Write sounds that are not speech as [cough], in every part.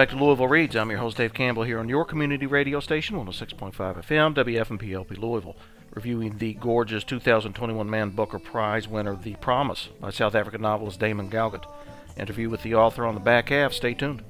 Back to Louisville Reads. I'm your host, Dave Campbell, here on your community radio station, 106.5 FM, WFMPLP Louisville, reviewing the gorgeous 2021 Man Booker Prize winner, The Promise, by South African novelist Damon Galgut. Interview with the author on the back half. Stay tuned.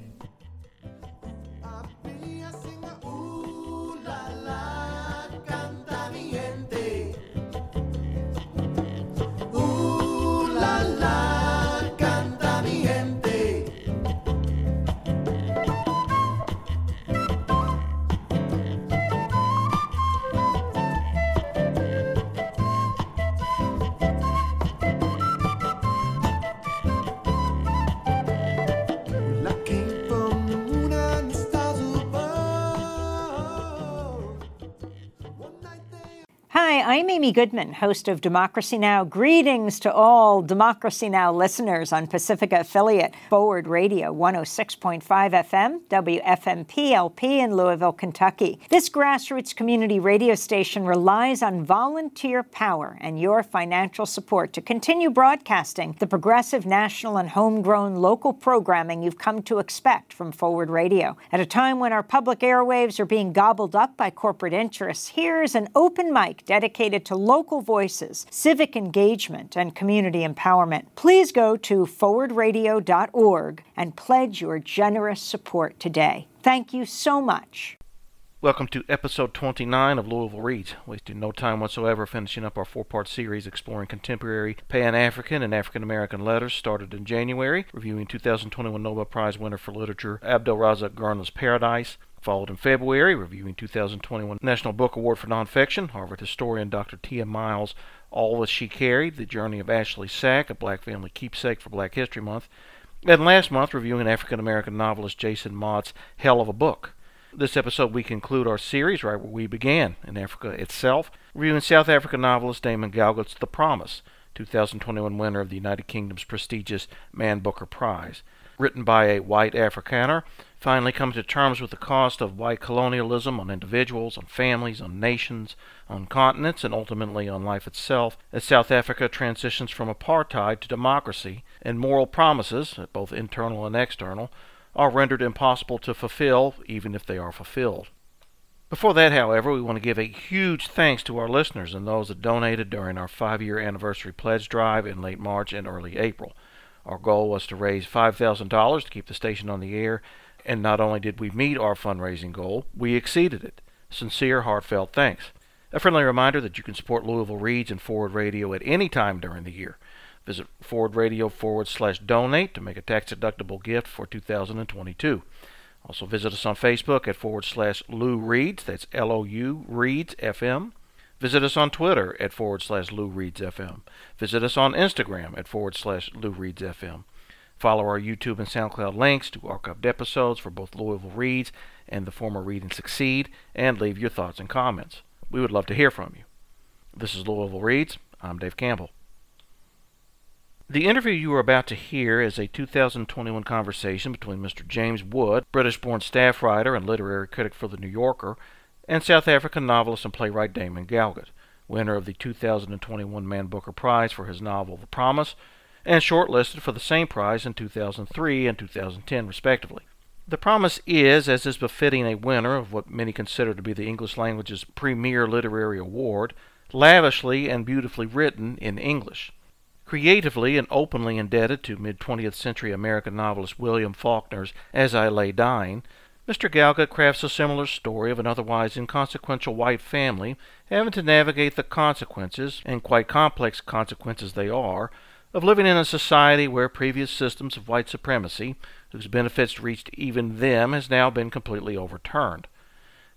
I'm Amy Goodman, host of Democracy Now! Greetings to all Democracy Now! listeners on Pacifica affiliate Forward Radio 106.5 FM, WFMPLP in Louisville, Kentucky. This grassroots community radio station relies on volunteer power and your financial support to continue broadcasting the progressive national and homegrown local programming you've come to expect from Forward Radio. At a time when our public airwaves are being gobbled up by corporate interests, here's an open mic dedicated dedicated to local voices, civic engagement, and community empowerment. Please go to forwardradio.org and pledge your generous support today. Thank you so much. Welcome to episode 29 of Louisville Reads. Wasting no time whatsoever finishing up our four part series exploring contemporary Pan African and African American letters started in January, reviewing 2021 Nobel Prize winner for literature Abdulrazak Gurnah's Paradise, Followed in February, reviewing 2021 National Book Award for Nonfiction, Harvard historian Dr. Tiya Miles' All That She Carried, The Journey of Ashley's Sack, a black family keepsake for Black History Month. And last month, reviewing African American novelist Jason Mott's Hell of a Book. This episode, we conclude our series right where we began, in Africa itself, reviewing South African novelist Damon Galgut's The Promise, 2021 winner of the United Kingdom's prestigious Man Booker Prize. Written by a white Afrikaner, finally come to terms with the cost of white colonialism on individuals, on families, on nations, on continents, and ultimately on life itself, as South Africa transitions from apartheid to democracy, and moral promises, both internal and external, are rendered impossible to fulfill, even if they are fulfilled. Before that, however, we want to give a huge thanks to our listeners and those that donated during our five year anniversary pledge drive in late March and early April. Our goal was to raise $5,000 to keep the station on the air and not only did we meet our fundraising goal, we exceeded it. Sincere, heartfelt thanks. A friendly reminder that you can support Louisville Reads and Forward Radio at any time during the year. Visit Forward Radio forward slash donate to make a tax deductible gift for 2022. Also visit us on Facebook at forward slash Lou Reads, that's L O U Reads FM. Visit us on Twitter at forward slash Lou Reads FM. Visit us on Instagram at forward slash Lou Reads FM. Follow our YouTube and SoundCloud links to archived episodes for both Louisville Reads and the former Read and Succeed, and leave your thoughts and comments. We would love to hear from you. This is Louisville Reads. I'm Dave Campbell. The interview you are about to hear is a 2021 conversation between Mr. James Wood, British born staff writer and literary critic for The New Yorker, and South African novelist and playwright Damon Galgut, winner of the 2021 Man Booker Prize for his novel The Promise and shortlisted for the same prize in 2003 and 2010, respectively. The promise is, as is befitting a winner of what many consider to be the English language's premier literary award, lavishly and beautifully written in English. Creatively and openly indebted to mid 20th century American novelist William Faulkner's As I Lay Dying, Mr. Galgut crafts a similar story of an otherwise inconsequential white family having to navigate the consequences, and quite complex consequences they are, of living in a society where previous systems of white supremacy, whose benefits reached even them, has now been completely overturned.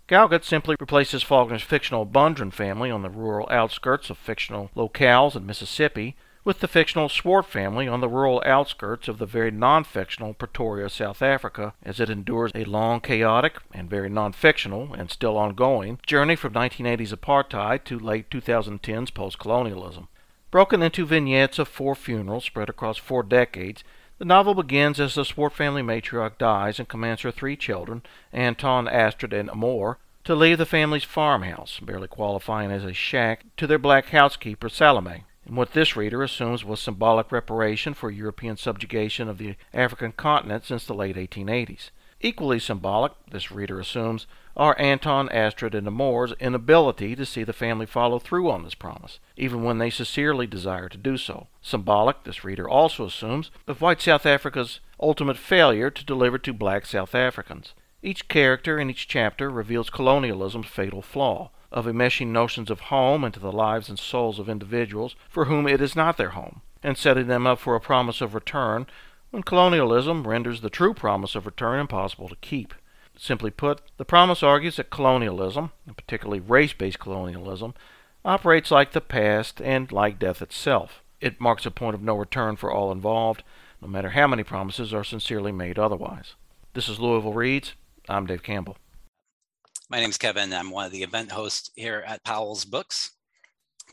Galgut simply replaces Faulkner's fictional Bundren family on the rural outskirts of fictional locales in Mississippi with the fictional Swart family on the rural outskirts of the very non-fictional Pretoria, South Africa, as it endures a long, chaotic, and very non-fictional, and still ongoing, journey from 1980s apartheid to late 2010s post-colonialism. Broken into vignettes of four funerals spread across four decades, the novel begins as the Swart family matriarch dies and commands her three children, Anton, Astrid, and Amor, to leave the family's farmhouse, barely qualifying as a shack, to their black housekeeper, Salome, And what this reader assumes was symbolic reparation for European subjugation of the African continent since the late 1880s. Equally symbolic, this reader assumes, are Anton, Astrid, and Amor's inability to see the family follow through on this promise, even when they sincerely desire to do so. Symbolic, this reader also assumes, of white South Africa's ultimate failure to deliver to black South Africans. Each character in each chapter reveals colonialism's fatal flaw of enmeshing notions of home into the lives and souls of individuals for whom it is not their home, and setting them up for a promise of return when colonialism renders the true promise of return impossible to keep. Simply put, the promise argues that colonialism, and particularly race based colonialism, operates like the past and like death itself. It marks a point of no return for all involved, no matter how many promises are sincerely made otherwise. This is Louisville Reads. I'm Dave Campbell. My name is Kevin. I'm one of the event hosts here at Powell's Books.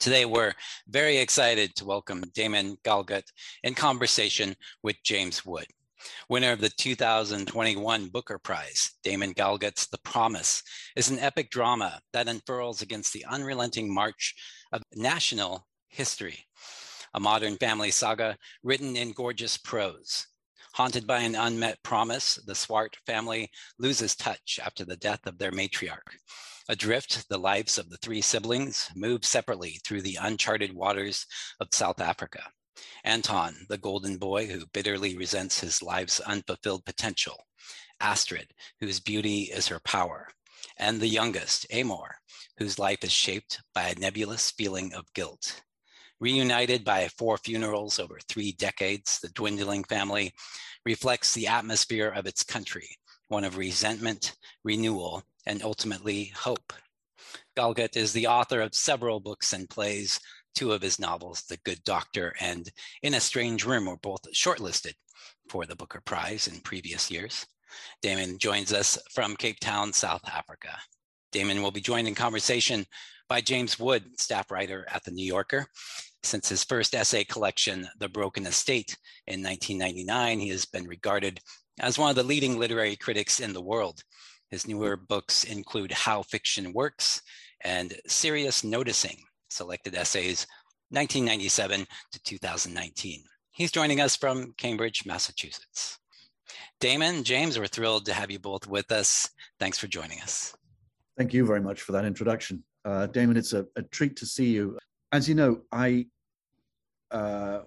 Today, we're very excited to welcome Damon Galgut in conversation with James Wood. Winner of the 2021 Booker Prize, Damon Galgut's The Promise is an epic drama that unfurls against the unrelenting march of national history, a modern family saga written in gorgeous prose. Haunted by an unmet promise, the Swart family loses touch after the death of their matriarch. Adrift, the lives of the three siblings move separately through the uncharted waters of South Africa. Anton, the golden boy who bitterly resents his life's unfulfilled potential. Astrid, whose beauty is her power. And the youngest, Amor, whose life is shaped by a nebulous feeling of guilt. Reunited by four funerals over three decades, the dwindling family reflects the atmosphere of its country, one of resentment, renewal, and ultimately hope. Galgut is the author of several books and plays Two of his novels, The Good Doctor and In a Strange Room, were both shortlisted for the Booker Prize in previous years. Damon joins us from Cape Town, South Africa. Damon will be joined in conversation by James Wood, staff writer at The New Yorker. Since his first essay collection, The Broken Estate, in 1999, he has been regarded as one of the leading literary critics in the world. His newer books include How Fiction Works and Serious Noticing, selected essays 1997 to 2019. He's joining us from Cambridge, Massachusetts. Damon, James, we're thrilled to have you both with us. Thanks for joining us. Thank you very much for that introduction. Uh, Damon, it's a, a, treat to see you. As you know, I uh,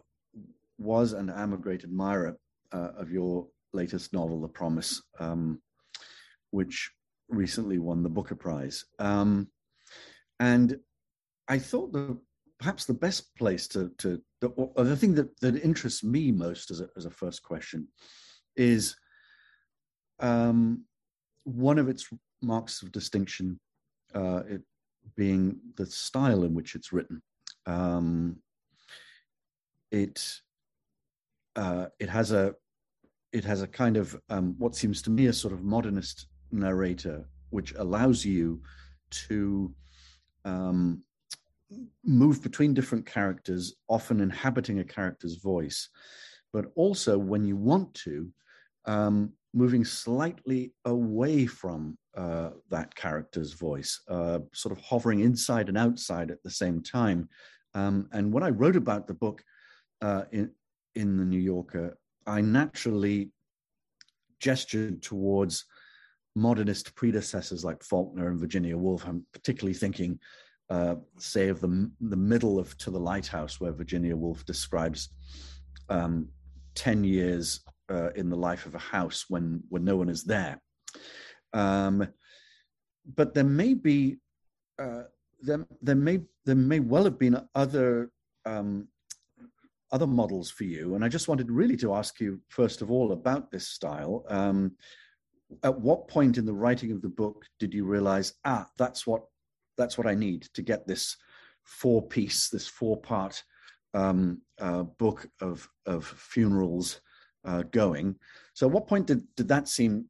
was and am a great admirer uh, of your latest novel, The Promise, um, which recently won the Booker Prize. Um, and I thought that perhaps the best place to, to the, the thing that, that interests me most as a, as a first question is um, one of its marks of distinction, uh, it being the style in which it's written. Um, it uh, it has a it has a kind of um, what seems to me a sort of modernist narrator, which allows you to um, move between different characters, often inhabiting a character's voice, but also when you want to, um, moving slightly away from uh, that character's voice, uh, sort of hovering inside and outside at the same time. Um, and when I wrote about the book uh, in in the New Yorker, I naturally gestured towards modernist predecessors like Faulkner and Virginia Woolf. I'm particularly thinking uh, say of the the middle of To the Lighthouse, where Virginia Woolf describes um, ten years uh, in the life of a house when when no one is there. Um, but there may be uh, there, there may there may well have been other um, other models for you, and I just wanted really to ask you first of all about this style. At what point in the writing of the book did you realize ah that's what that's what I need to get this four piece, this four part um, uh, book of of funerals uh, going. So, at what point did did that seem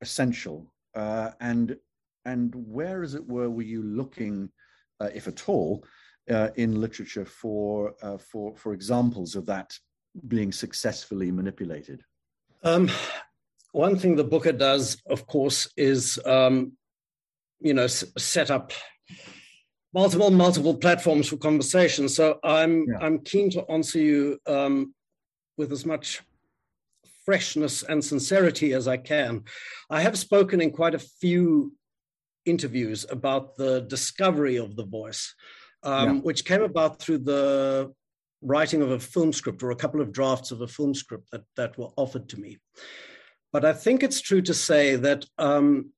essential? Uh, and and where, as it were, were you looking, uh, if at all, uh, in literature for uh, for for examples of that being successfully manipulated? Um, one thing the Booker does, of course, is um, you know s- set up multiple multiple platforms for conversation. So I'm yeah. I'm keen to answer you um, with as much freshness and sincerity as I can. I have spoken in quite a few interviews about the discovery of the voice, um, yeah. which came about through the writing of a film script or a couple of drafts of a film script that, that were offered to me. But I think it's true to say that um,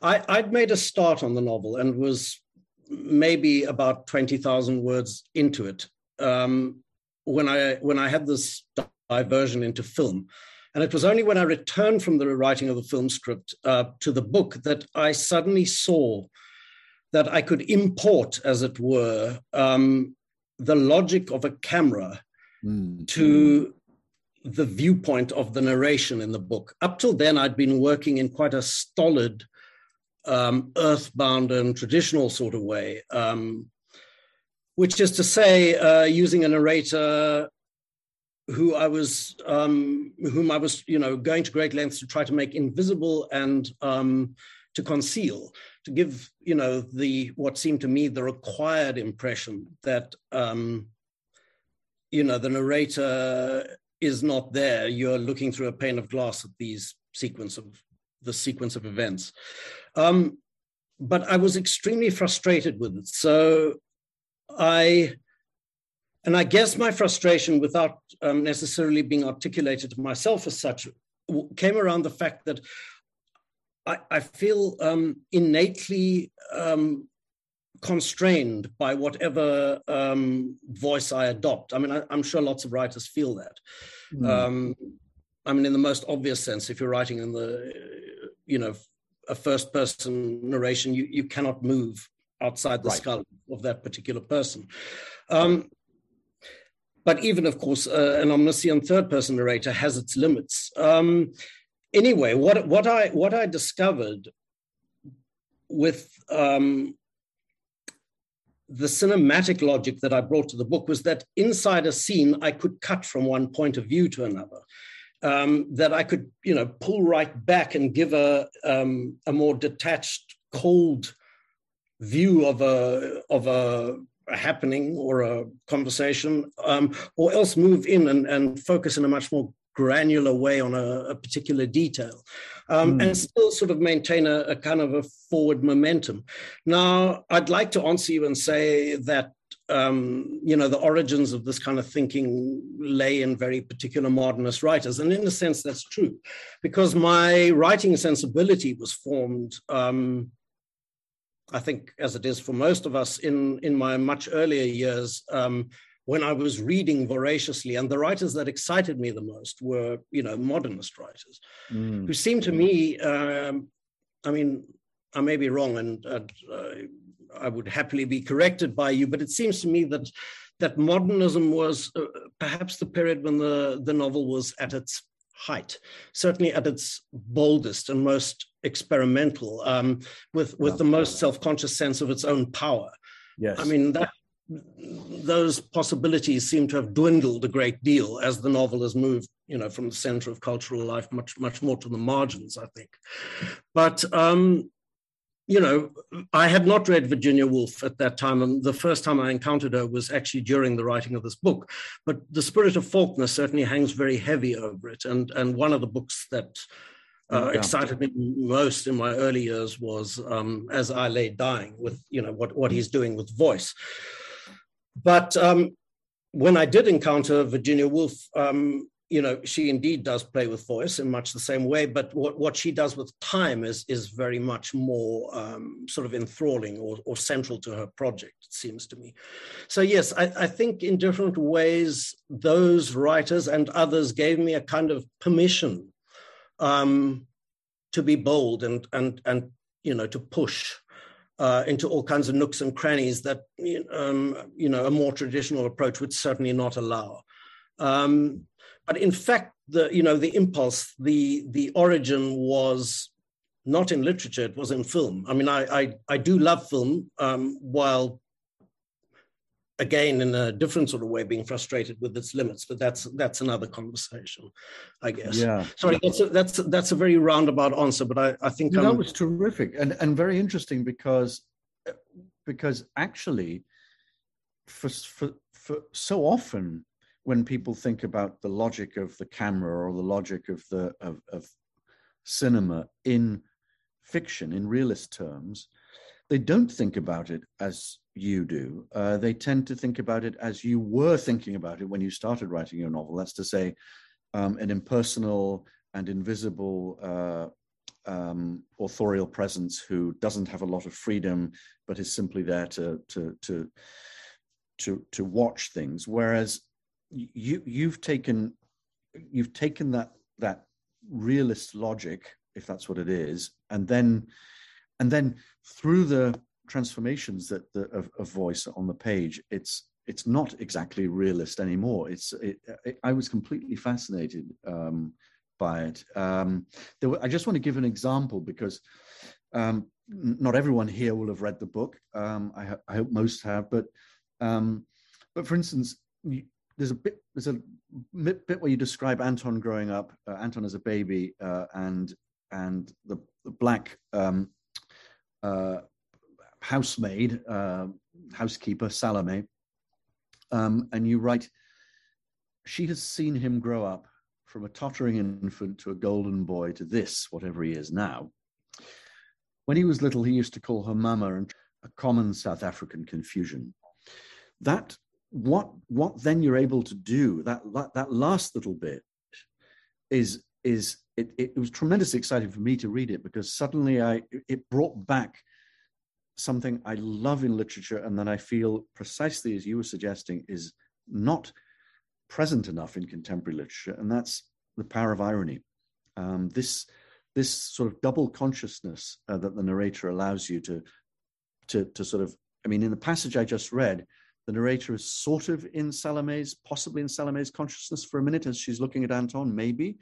I, I'd made a start on the novel and was maybe about 20,000 words into it um, when I when I had this diversion into film. And it was only when I returned from the writing of the film script uh, to the book that I suddenly saw that I could import, as it were, um, the logic of a camera mm. to the viewpoint of the narration in the book. Up till then, I'd been working in quite a stolid, um, earthbound, and traditional sort of way, um, which is to say, uh, using a narrator who I was, um, whom I was, you know, going to great lengths to try to make invisible and um, to conceal, to give, you know, the what seemed to me the required impression that, um, you know, the narrator is not there. You're looking through a pane of glass at these sequence of the sequence of events. Um, but I was extremely frustrated with it. So I and I guess my frustration, without um, necessarily being articulated to myself as such, came around the fact that I, I feel um, innately um, constrained by whatever um, voice I adopt. I mean, I, am sure lots of writers feel that. Mm. I mean, in the most obvious sense, if you're writing in the, you know, a first person narration, you, you cannot move outside the right. skull of that particular person. Um, but even, of course, uh, an omniscient third-person narrator has its limits. Um, anyway, what what I what I discovered with um, the cinematic logic that I brought to the book was that inside a scene, I could cut from one point of view to another. Um, that I could, you know, pull right back and give a um, a more detached, cold view of a of a a happening or a conversation, um, or else move in and, and focus in a much more granular way on a, a particular detail um, mm. and still sort of maintain a, a, kind of a forward momentum. Now, I'd like to answer you and say that. Um, you know, the origins of this kind of thinking lay in very particular modernist writers. And in a sense, that's true, because my writing sensibility was formed um, I think, as it is for most of us in, in my much earlier years, um, when I was reading voraciously, and the writers that excited me the most were, you know, modernist writers, mm. who seemed to me, um, I mean, I may be wrong, and uh, I would happily be corrected by you, but it seems to me that that modernism was uh, perhaps the period when the, the novel was at its height, certainly at its boldest and most experimental, um, with with the most self-conscious sense of its own power. Yes, I mean that those possibilities seem to have dwindled a great deal as the novel has moved, you know, from the center of cultural life much much more to the margins. I think, but um, you know, I had not read Virginia Woolf at that time, and the first time I encountered her was actually during the writing of this book. But The Spirit of Faulkner certainly hangs very heavy over it, and and one of the books that uh, yeah. excited me most in my early years was um, As I Lay Dying, with you know what what he's doing with voice. But um, when I did encounter Virginia Woolf, um, you know, she indeed does play with voice in much the same way, but what, what she does with time is, is very much more um, sort of enthralling or, or central to her project, it seems to me. So, yes, I, I think in different ways, those writers and others gave me a kind of permission um, to be bold and, and, and, you know, to push uh, into all kinds of nooks and crannies that, um, you know, a more traditional approach would certainly not allow. Um, but in fact, the you know the impulse, the the origin was not in literature; it was in film. I mean, I I, I do love film, um, while again in a different sort of way being frustrated with its limits but that's that's another conversation i guess. Yeah. Sorry that's a, that's that's a very roundabout answer but i i think that was terrific and and very interesting because because actually for for, for so often when people think about the logic of the camera or the logic of the of, of cinema in fiction in realist terms, they don't think about it as you do. Uh, they tend to think about it as you were thinking about it when you started writing your novel. That's to say, um, an impersonal and invisible uh, um, authorial presence who doesn't have a lot of freedom, but is simply there to to to to, to watch things. Whereas you you've taken you've taken that that realist logic, if that's what it is, and then and then through the transformations that the, of, of voice on the page, it's it's not exactly realist anymore. It's it, it, I was completely fascinated um, by it. Um, were, I just want to give an example because um, not everyone here will have read the book. Um, I, I, hope most have, but um, but for instance, you, there's a bit there's a bit where you describe Anton growing up, uh, Anton as a baby, uh, and and the, the black um, uh, housemaid, uh, housekeeper Salome, um, and you write, she has seen him grow up from a tottering infant to a golden boy to this, whatever he is now. When he was little, he used to call her mama and a common South African confusion. That what what then you're able to do that that, that last little bit is is it, it was tremendously exciting for me to read it because suddenly I it brought back something I love in literature and that I feel precisely as you were suggesting is not present enough in contemporary literature, and that's the power of irony. Um, this this sort of double consciousness uh, that the narrator allows you to to to sort of I mean, in the passage I just read, the narrator is sort of in Salome's, possibly in Salome's consciousness for a minute as she's looking at Anton, maybe,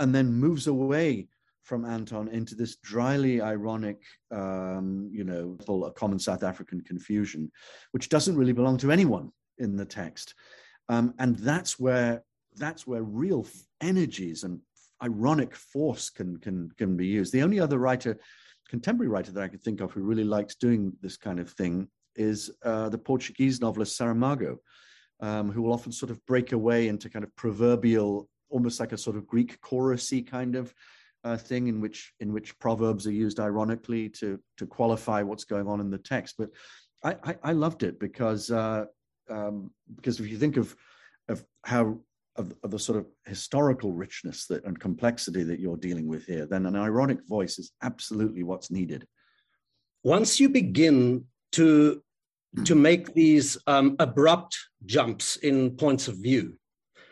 and then moves away from Anton into this dryly ironic, um, you know, a common South African confusion, which doesn't really belong to anyone in the text. Um, and that's where that's where real energies and ironic force can can can be used. The only other writer, contemporary writer that I could think of who really likes doing this kind of thing is uh, the Portuguese novelist Saramago, um, who will often sort of break away into kind of proverbial, almost like a sort of Greek chorusy kind of uh, thing in which in which proverbs are used ironically to to qualify what's going on in the text. But I, I, I loved it because uh, um, because if you think of of how of, of, the sort of historical richness that and complexity that you're dealing with here, then an ironic voice is absolutely what's needed. Once you begin to to make these um, abrupt jumps in points of view,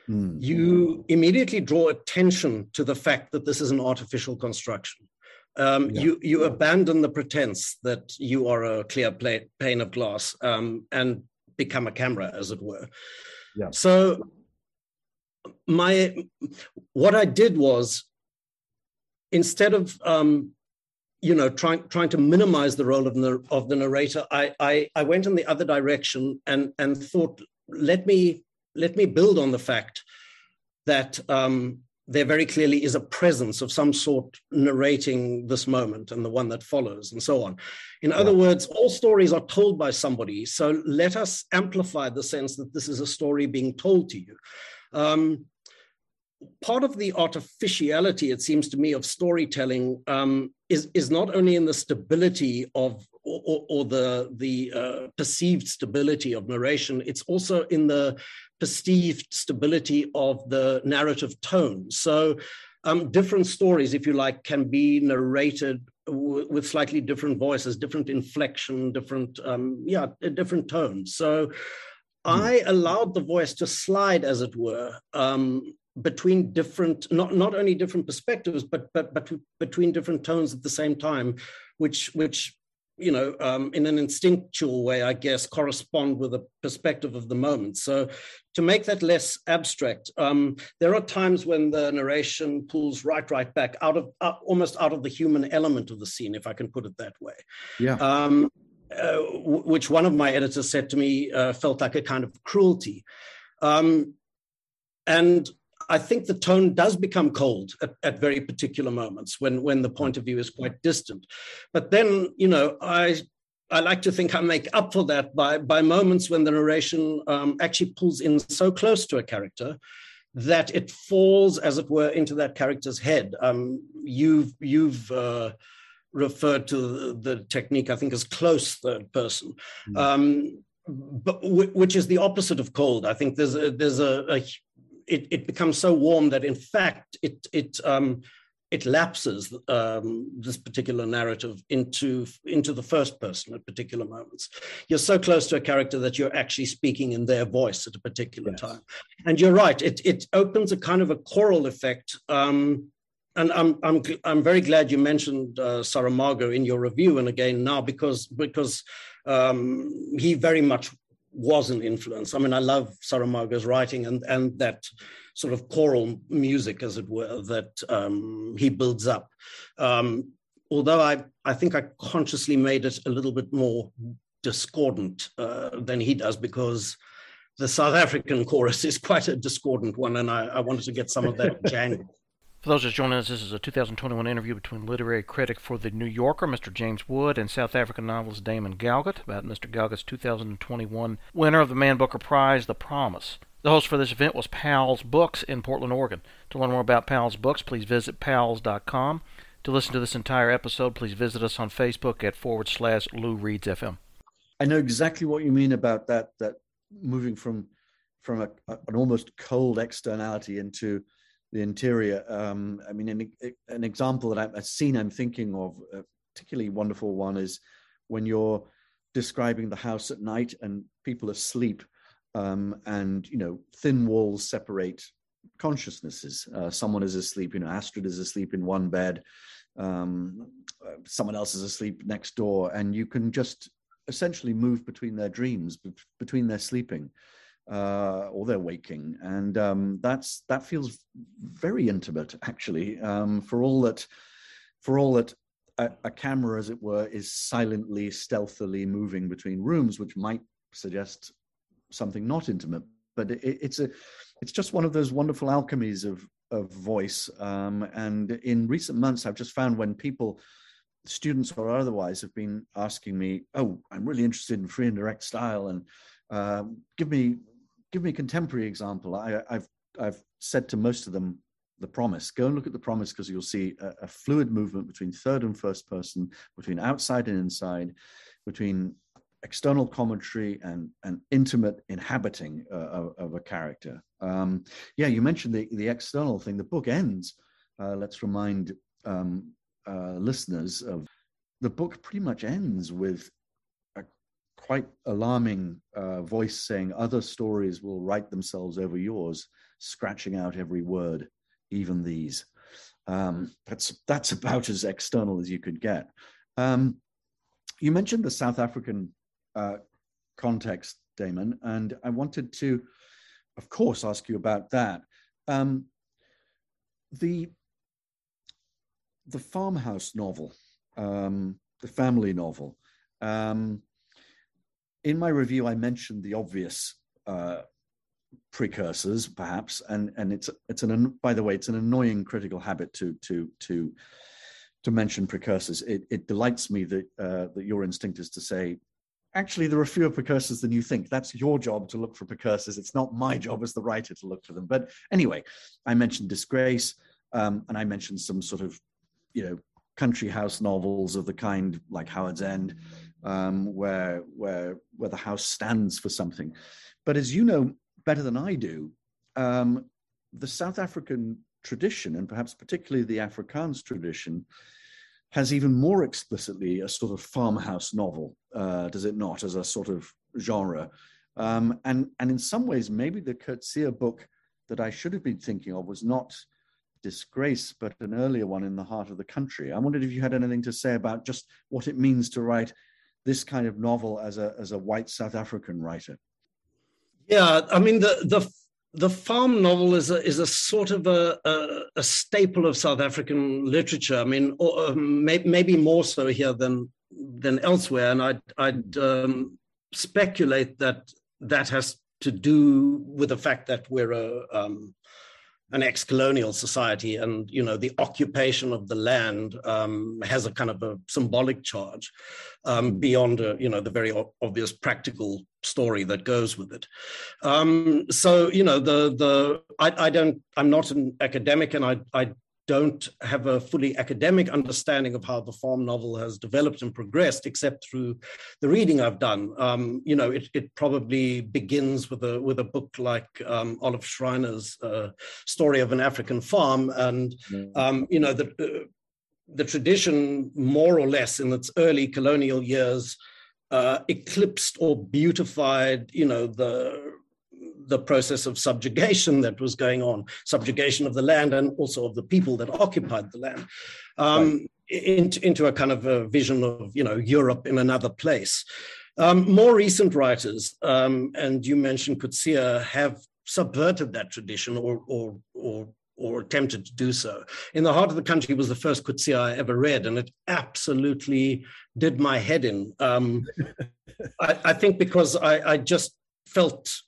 Mm. You immediately draw attention to the fact that this is an artificial construction. Um, yeah. You you abandon the pretense that you are a clear plate, pane of glass um, and become a camera, as it were. Yeah. So my what I did was instead of um, you know trying trying to minimize the role of the of the narrator, I, I I went in the other direction and and thought let me let me build on the fact that um, there very clearly is a presence of some sort narrating this moment and the one that follows and so on. In yeah. other words, all stories are told by somebody. So let us amplify the sense that this is a story being told to you. Um, part of the artificiality, it seems to me, of storytelling um, is, is not only in the stability of or, or the the uh, perceived stability of narration, it's also in the perceived stability of the narrative tone. So, um, different stories, if you like, can be narrated w- with slightly different voices, different inflection, different, um, yeah, different tones. So, mm. I allowed the voice to slide, as it were, um, between different, not not only different perspectives, but but but between different tones at the same time, which which you know, um, in an instinctual way, I guess, correspond with the perspective of the moment. So, to make that less abstract, um, there are times when the narration pulls right, right back out of uh, almost out of the human element of the scene, if I can put it that way. Yeah. Um, uh, w- which one of my editors said to me uh, felt like a kind of cruelty. Um, and I think the tone does become cold at, at, very particular moments when when the point of view is quite distant. But then, you know, I I like to think I make up for that by by moments when the narration um, actually pulls in so close to a character that it falls, as it were, into that character's head. Um, you've you've uh, referred to the, technique, I think, as close third person, mm. um, but which is the opposite of cold. I think there's a, there's a, a it, it becomes so warm that in fact it it um, it lapses um, this particular narrative into into the first person at particular moments. You're so close to a character that you're actually speaking in their voice at a particular yes. time. And you're right; it it opens a kind of a choral effect. Um, and I'm I'm I'm very glad you mentioned uh, Saramago in your review, and again now because because um, he very much was an influence. I mean, I love Saramago's writing and and that sort of choral music, as it were, that um, he builds up. Um, although I I think I consciously made it a little bit more discordant uh, than he does because the South African [laughs] chorus is quite a discordant one, and I, I wanted to get some of that [laughs] jangle. For those just joining us, this is a 2021 interview between literary critic for The New Yorker, Mr. James Wood, and South African novelist Damon Galgut about Mr. Galgut's 2021 winner of the Man Booker Prize, The Promise. The host for this event was Powell's Books in Portland, Oregon. To learn more about Powell's Books, please visit powells.com. To listen to this entire episode, please visit us on Facebook at forward slash Lou Reads FM. I know exactly what you mean about that, that moving from from a, an almost cold externality into the interior. Um, I mean, an, an example that I've seen, I'm thinking of, a particularly wonderful one is when you're describing the house at night and people asleep, um, and you know, thin walls separate consciousnesses. Uh, someone is asleep. You know, Astrid is asleep in one bed. Um, someone else is asleep next door, and you can just essentially move between their dreams, between their sleeping uh, or they're waking, and um, that's that feels very intimate actually. Um, for all that, for all that, a, a, camera, as it were, is silently, stealthily moving between rooms, which might suggest something not intimate. But it, it's a, it's just one of those wonderful alchemies of of voice. Um, and in recent months, I've just found when people students or otherwise have been asking me, "Oh, I'm really interested in free and direct style, and uh, give me give me a contemporary example. I, have I've said to most of them the promise. Go and look at the promise because you'll see a, a, fluid movement between third and first person, between outside and inside, between external commentary and an intimate inhabiting uh, of, of, a character. Um, yeah, you mentioned the the external thing. The book ends. Uh, let's remind um, uh, listeners of the book. Pretty much ends with quite alarming uh, voice saying other stories will write themselves over yours, scratching out every word, even these. Um, that's that's about as external as you could get. Um, you mentioned the South African uh, context, Damon, and I wanted to, of course, ask you about that. Um, the the farmhouse novel, um, the family novel. Um, in my review, I mentioned the obvious uh, precursors, perhaps, and and it's it's an by the way, it's an annoying critical habit to to to to mention precursors. It it delights me that uh, that your instinct is to say. Actually, there are fewer precursors than you think. That's your job to look for precursors. It's not my job as the writer to look for them. But anyway, I mentioned disgrace, um, and I mentioned some sort of, you know, country house novels of the kind like Howard's End, um, where where where the house stands for something. But as you know better than I do, um, the South African tradition, and perhaps particularly the Afrikaans tradition, has even more explicitly a sort of farmhouse novel, uh, does it not, as a sort of genre? Um, and and in some ways, maybe the Coetzee book that I should have been thinking of was not disgrace, but an earlier one in the heart of the country. I wondered if you had anything to say about just what it means to write this kind of novel as a as a white South African writer? Yeah, I mean the the the farm novel is a is a sort of a a, a staple of South African literature. I mean, or, um, may, maybe more so here than than elsewhere, and I'd I'd um, speculate that that has to do with the fact that we're a um, an ex-colonial society, and you know the occupation of the land um, has a kind of a symbolic charge um, beyond a, you know the very obvious practical story that goes with it. Um, so you know the the I, I, don't I'm not an academic, and I I don't have a fully academic understanding of how the farm novel has developed and progressed, except through the reading I've done. Um, you know, it, it, probably begins with a with a book like um, Olive Schreiner's uh, Story of an African Farm, and mm. um, you know the uh, the tradition, more or less, in its early colonial years. Uh, eclipsed or beautified, you know, the the process of subjugation that was going on, subjugation of the land and also of the people that occupied the land, um, right. into, into a kind of a vision of you know Europe in another place. Um, more recent writers, um, and you mentioned Coetzee, have subverted that tradition or or or or attempted to do so. In the Heart of the Country was the first Coetzee I ever read, and it absolutely did my head in. Um, [laughs] I, I, think because I, I, just felt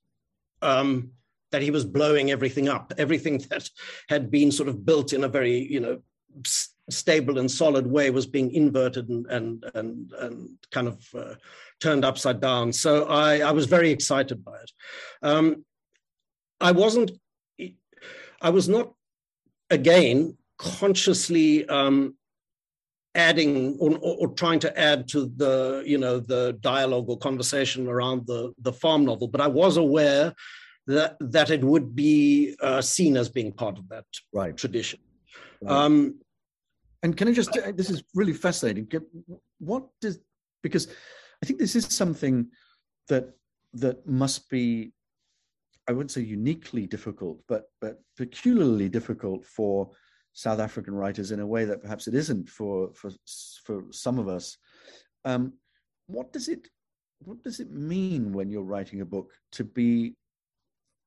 um, that he was blowing everything up. Everything [laughs] that had been sort of built in a very, you know, s- stable and solid way was being inverted and and and, and kind of uh, turned upside down. So I, I was very excited by it. Um, I wasn't. I was not again consciously um, adding or, or, trying to add to the you know the dialogue or conversation around the the farm novel but i was aware that that it would be uh, seen as being part of that right. tradition right. Um, and can i just this is really fascinating what does because i think this is something that that must be i wouldn't say uniquely difficult but but peculiarly difficult for South African writers in a way that perhaps it isn't for for for some of us. Um, what does it what does it mean when you're writing a book to be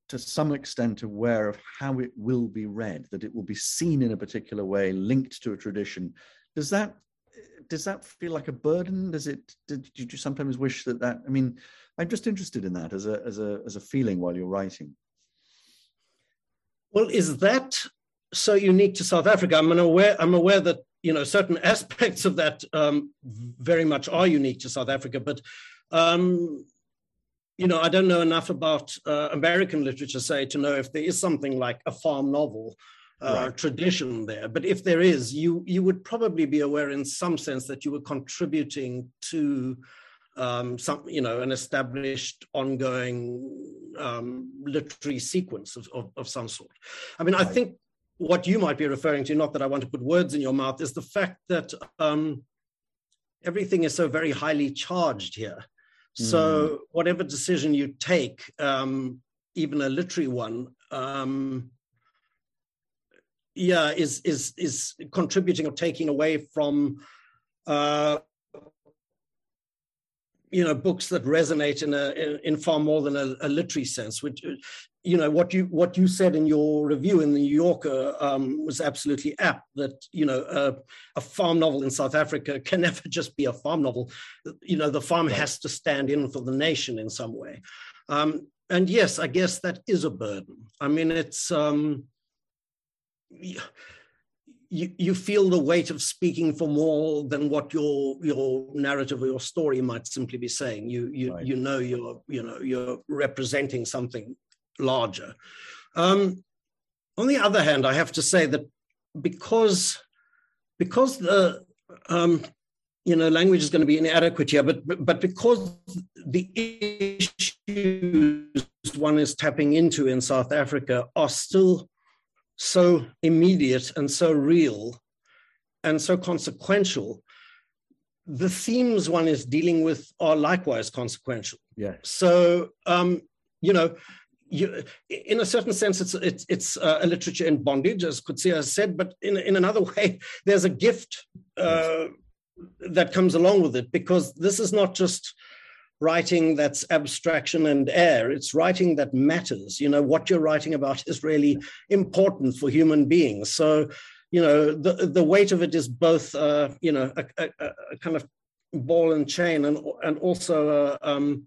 to some extent aware of how it will be read, that it will be seen in a particular way, linked to a tradition? Does that does that feel like a burden? Does it? Did, did you sometimes wish that that? I mean, I'm just interested in that as a as a as a feeling while you're writing. Well, is that so unique to South Africa. I'm aware. I'm aware that you know certain [laughs] aspects of that um, very much are unique to South Africa, but um, you know I don't know enough about uh, American literature, say, to know if there is something like a farm novel. Uh, right. tradition there, but if there is, you you would probably be aware in some sense that you were contributing to um, some, you know, an established ongoing um, literary sequence of, of, of, some sort. I mean. I think what you might be referring to, not that I want to put words in your mouth, is the fact that um, everything is so very highly charged here. Mm. So whatever decision you take, um, even a literary one, um, yeah, is is is contributing or taking away from uh, you know books that resonate in a in, in far more than a, a, literary sense which you know what you what you said in your review in the new yorker um, was absolutely apt that you know uh, a farm novel in south africa can [laughs] never just be a farm novel you know the farm has to stand in for the nation in some way um, and yes i guess that is a burden i mean it's um, you, you feel the weight of speaking for more than what your your narrative or your story might simply be saying. You you right. you know you're you know you're representing something larger. Um, on the other hand, I have to say that because because the um, you know language is going to be inadequate here, but but because the issues one is tapping into in South Africa are still so immediate and so real and so consequential, the themes one is dealing with are likewise consequential. Yeah. So, um, you know, you, in a certain sense, it's it's, it's uh, a literature in bondage, as Coetzee has said. But in in another [laughs] way, there's a gift uh, that comes along with it because this is not just writing that's abstraction and air. It's writing that matters. You know, what you're writing about is really important for human beings. So, you know, the, the weight of it is both, uh, you know, a, a, a, kind of ball and chain and, and also, uh, um,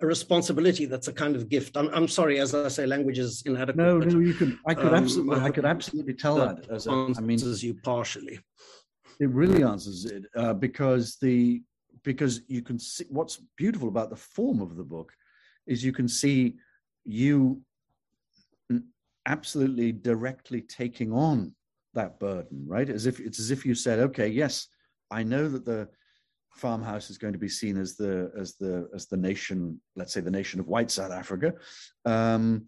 a responsibility that's a kind of gift. I'm, I'm sorry, as I say, language is inadequate. No, no, you could. I could um, absolutely. I could absolutely tell that. As a, I mean, answers you partially. It really answers it uh, because the because you can see what's beautiful about the form of the book is you can see you absolutely directly taking on that burden, right? As if it's as if you said, okay, yes, I know that the farmhouse is going to be seen as the as the as the nation, let's say the nation of white South Africa. Um,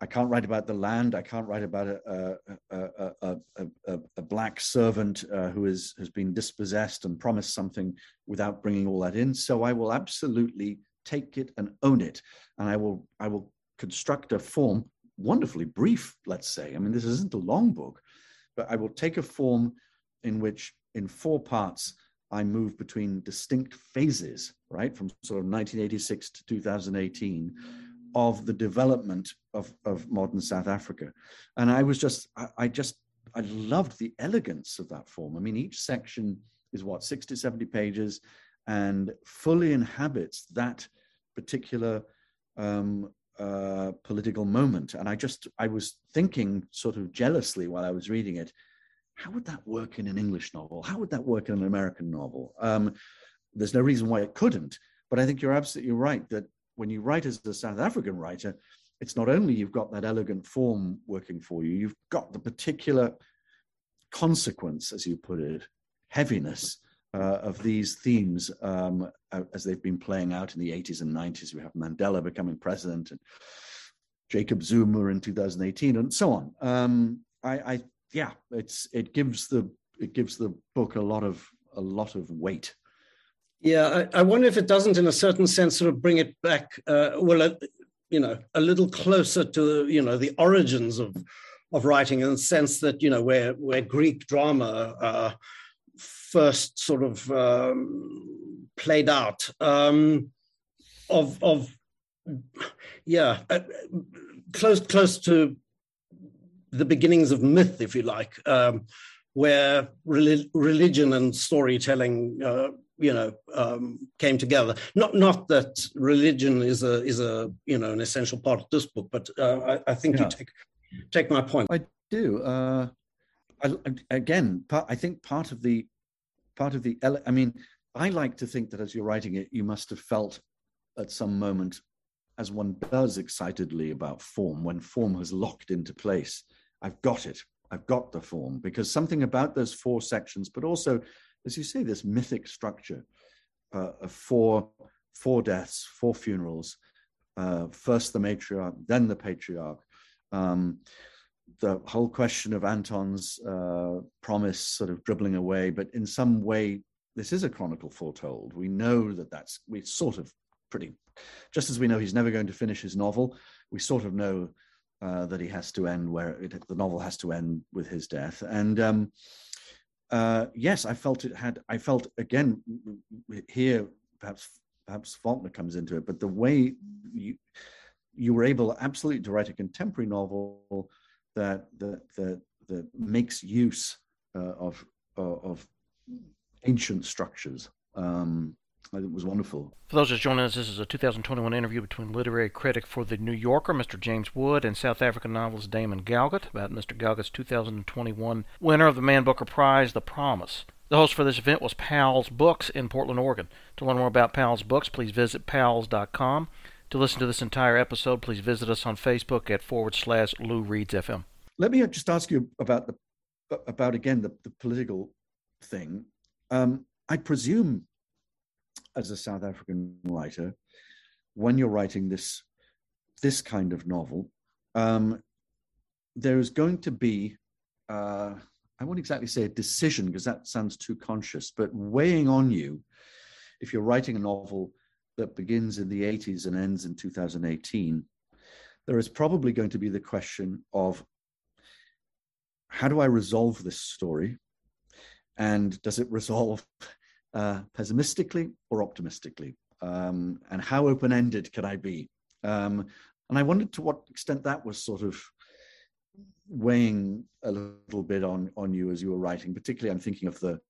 I can't write about the land. I can't write about a a, a, a, black servant uh, who is, has been dispossessed and promised something without bringing all that in. So I will absolutely take it and own it, and I will I will construct a form wonderfully brief. Let's say. I mean, this isn't a long book, but I will take a form in which, in four parts, I move between distinct phases, right, from sort of 1986 to 2018, of the development of, of modern South Africa. And I was just, I, I just, I loved the elegance of that form. I mean, each section is what, 60, 70 pages and fully inhabits that particular um, uh, political moment. And I just, I was thinking sort of jealously while I was reading it, how would that work in an English novel? How would that work in an American novel? Um, there's no reason why it couldn't. But I think you're absolutely right that when you write as a South African writer, it's not only you've got that elegant form working for you, you've got the particular consequence, as you put it, heaviness uh, of these themes um, as they've been playing out in the 80s and 90s. We have Mandela becoming president and Jacob Zuma in 2018 and so on. Um, I, I yeah, it's it gives the it gives the book a lot of a lot of weight. Yeah, I, I wonder if it doesn't, in a certain sense, sort of bring it back. Uh, well, uh, you know, a little closer to you know the origins of of writing, in the sense that you know where where Greek drama uh, first sort of um, played out um, of of yeah uh, close close to the beginnings of myth, if you like, um, where religion and storytelling, uh, you know, um, came together. Not not that religion is a is a you know an essential part of this book, but uh, I, I, think yeah. you take take my point. I do. Uh, I, again, part, I think part of the part of the. I mean, I like to think that as you're writing it, you must have felt at some moment, as one does excitedly about form, when form has locked into place I've got it. I've got the form because something about those four sections, but also, as you say, this mythic structure uh, of four four deaths, four funerals, uh, first the matriarch, then the patriarch. Um, the whole question of Anton's uh, promise sort of dribbling away, but in some way, this is a chronicle foretold. We know that that's we sort of pretty, just as we know he's never going to finish his novel, we sort of know uh, that he has to end where it, the novel has to end with his death. And um, uh, yes, I felt it had. I felt again here, perhaps perhaps Faulkner comes into it, but the way you you were able absolutely to write a contemporary novel that that that, that makes use uh, of of ancient structures. Um, it was wonderful. For those just joining us, this is a 2021 interview between literary critic for The New Yorker, Mr. James Wood, and South African novelist Damon Galgut about Mr. Galgut's 2021 winner of the Man Booker Prize, The Promise. The host for this event was Powell's Books in Portland, Oregon. To learn more about Powell's Books, please visit powells.com. To listen to this entire episode, please visit us on Facebook at forward slash Lou Reads FM. Let me just ask you about the about again the, the political thing. Um, I presume as a South African writer, when you're writing this this kind of novel, um, there is going to be uh, I won't exactly say a decision because that sounds too conscious, but weighing on you if you're writing a novel that begins in the 80s and ends in 2018, there is probably going to be the question of how do I resolve this story? And does it resolve uh, pessimistically or optimistically? Um, and how open ended can I be? Um, and I wondered to what extent that was sort of weighing a little bit on on you as you were writing. Particularly, I'm thinking of the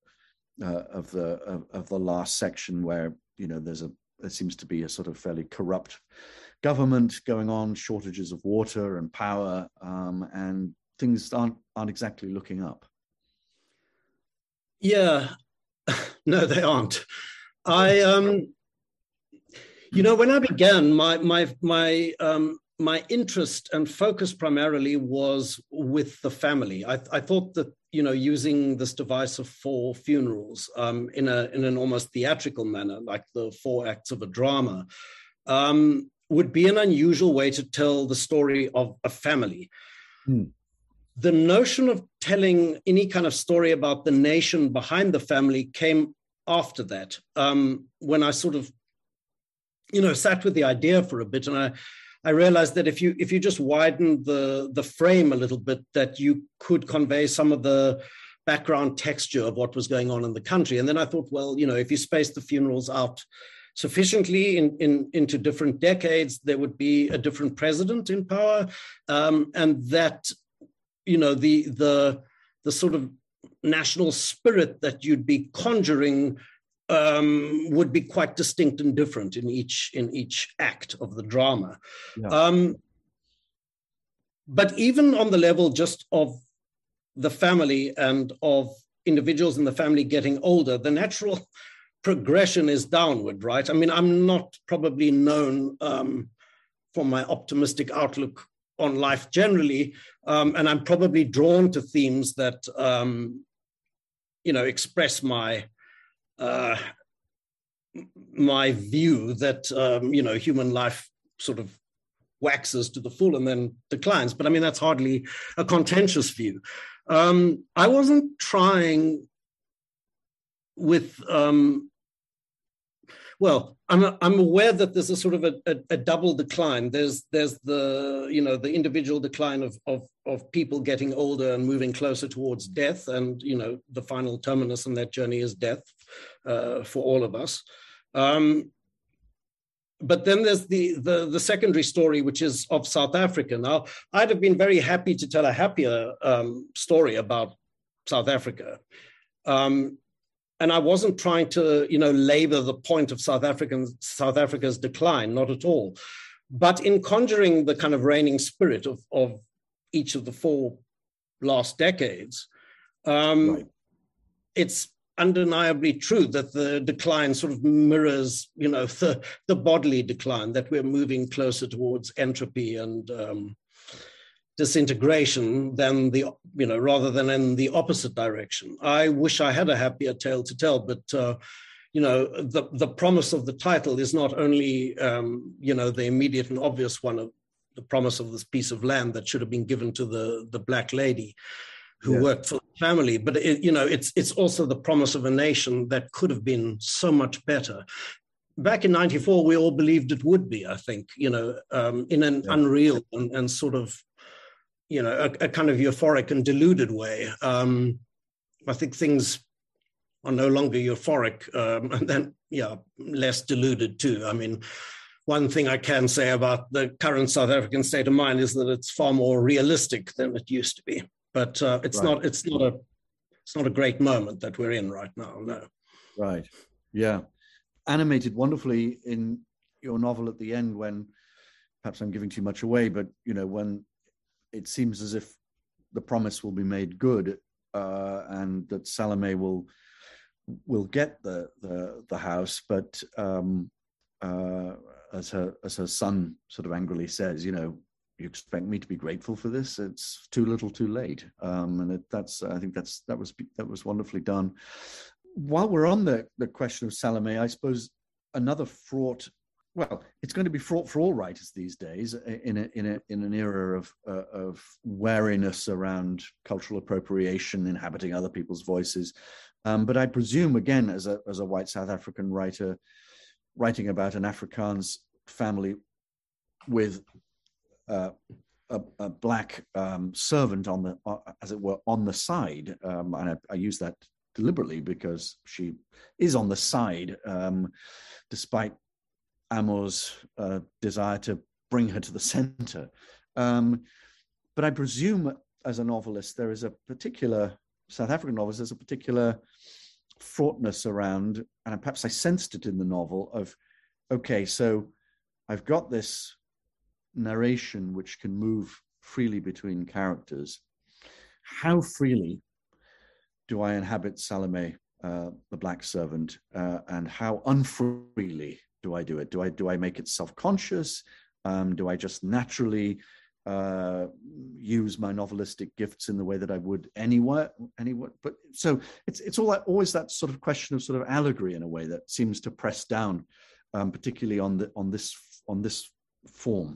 uh, of the of, of, the last section where you know there's a there seems to be a sort of fairly corrupt government going on, shortages of water and power, um, and things aren't aren't exactly looking up. Yeah, no, they aren't. I um, you know, when I began, my my my um, my interest and focus primarily was with the family. I, I thought that you know using this device of four funerals um, in a in an almost theatrical manner, like the four acts of a drama, um, would be an unusual way to tell the story of a family. Hmm. The notion of telling any kind of story about the nation behind the family came after that. Um, when I sort of, you know, sat with the idea for a bit, and I I realized that if you if you just widen the the frame a little bit, that you could convey some of the background texture of what was going on in the country. And then I thought, well, you know, if you space the funerals out sufficiently in, in, into different decades, there would be a different president in power, um, and that you know the the the sort of national spirit that you'd be conjuring um, would be quite distinct and different in each in each act of the drama. Yeah. Um, but even on the level just of the family and of individuals in the family getting older, the natural [laughs] progression is downward, right? I mean, I'm not probably known um, for my optimistic outlook on life generally, um, and I'm probably drawn to themes that um, you know express my uh, my view that um, you know human life sort of waxes to the full and then declines. But I mean that's hardly a contentious view. Um, I wasn't trying with um, well, I'm I'm aware that there's a sort of a, a, a, double decline. There's there's the you know the individual decline of, of of people getting older and moving closer towards death, and you know the final terminus in that journey is death uh, for all of us. Um, but then there's the, the, the secondary story, which is of South Africa. Now, I'd have been very happy to tell a happier um, story about South Africa. Um, and I wasn't trying to, you know, labor the point of South African South Africa's decline, not at all. But in conjuring the kind of reigning spirit of, of each of the four last decades, um, right. it's undeniably true that the decline sort of mirrors, you know, [laughs] the, the bodily decline, that we're moving closer towards entropy and um, disintegration than the, you know, rather than in the opposite direction. I wish I had a happier tale to tell, but, uh, you know, the, the promise of the title is not only, um, you know, the immediate and obvious one of the promise of this piece of land that should have been given to the, the black lady, who yeah. worked for the family. But it, you know, it's it's also the promise of a nation that could have been so much better. Back in '94, we all believed it would be. I think you know, um, in an yeah. unreal and, and, sort of, you know, a, a, kind of euphoric and deluded way. Um, I think things are no longer euphoric, um, [laughs] and then yeah, less deluded too. I mean, one thing I can say about the current South African state of mind is that it's far more realistic than it used to be but uh, it's right. not it's not a it's not a great moment that we're in right now. No. Right. Yeah. Animated wonderfully in your novel at the end when perhaps I'm giving too much away, but you know when it seems as if the promise will be made good uh, and that Salome will will get the the, the house, but um, uh, as her as her son sort of angrily says, you know, you expect me to be grateful for this? It's too little too late. Um, and it, that's i think that's that was that was wonderfully done. While we're on the, the question of salome i suppose another fraught well it's going to be fraught for all writers these days in a, in a, in an era of uh, of wariness around cultural appropriation inhabiting other people's voices. Um, but i presume again as a as a white south african writer writing about an afrikaans family with uh, a, a, black um, servant on the, uh, as it were, on the side, um, and I, I, use that deliberately because she is on the side, um, despite Amor's uh, desire to bring her to the center. Um, but I presume, as a novelist, there is a particular South African novelist. There's a particular fraughtness around, and perhaps I sensed it in the novel of okay, so I've got this narration which can move freely between characters. How freely do I inhabit Salome, uh, the black servant, uh, and how unfreely do I do it? Do I do I make it self-conscious? Um, do I just naturally uh, use my novelistic gifts in the way that I would anywhere, anywhere? But so it's it's all that, always that sort of question of sort of allegory in a way that seems to press down, um, particularly on the on this on this form.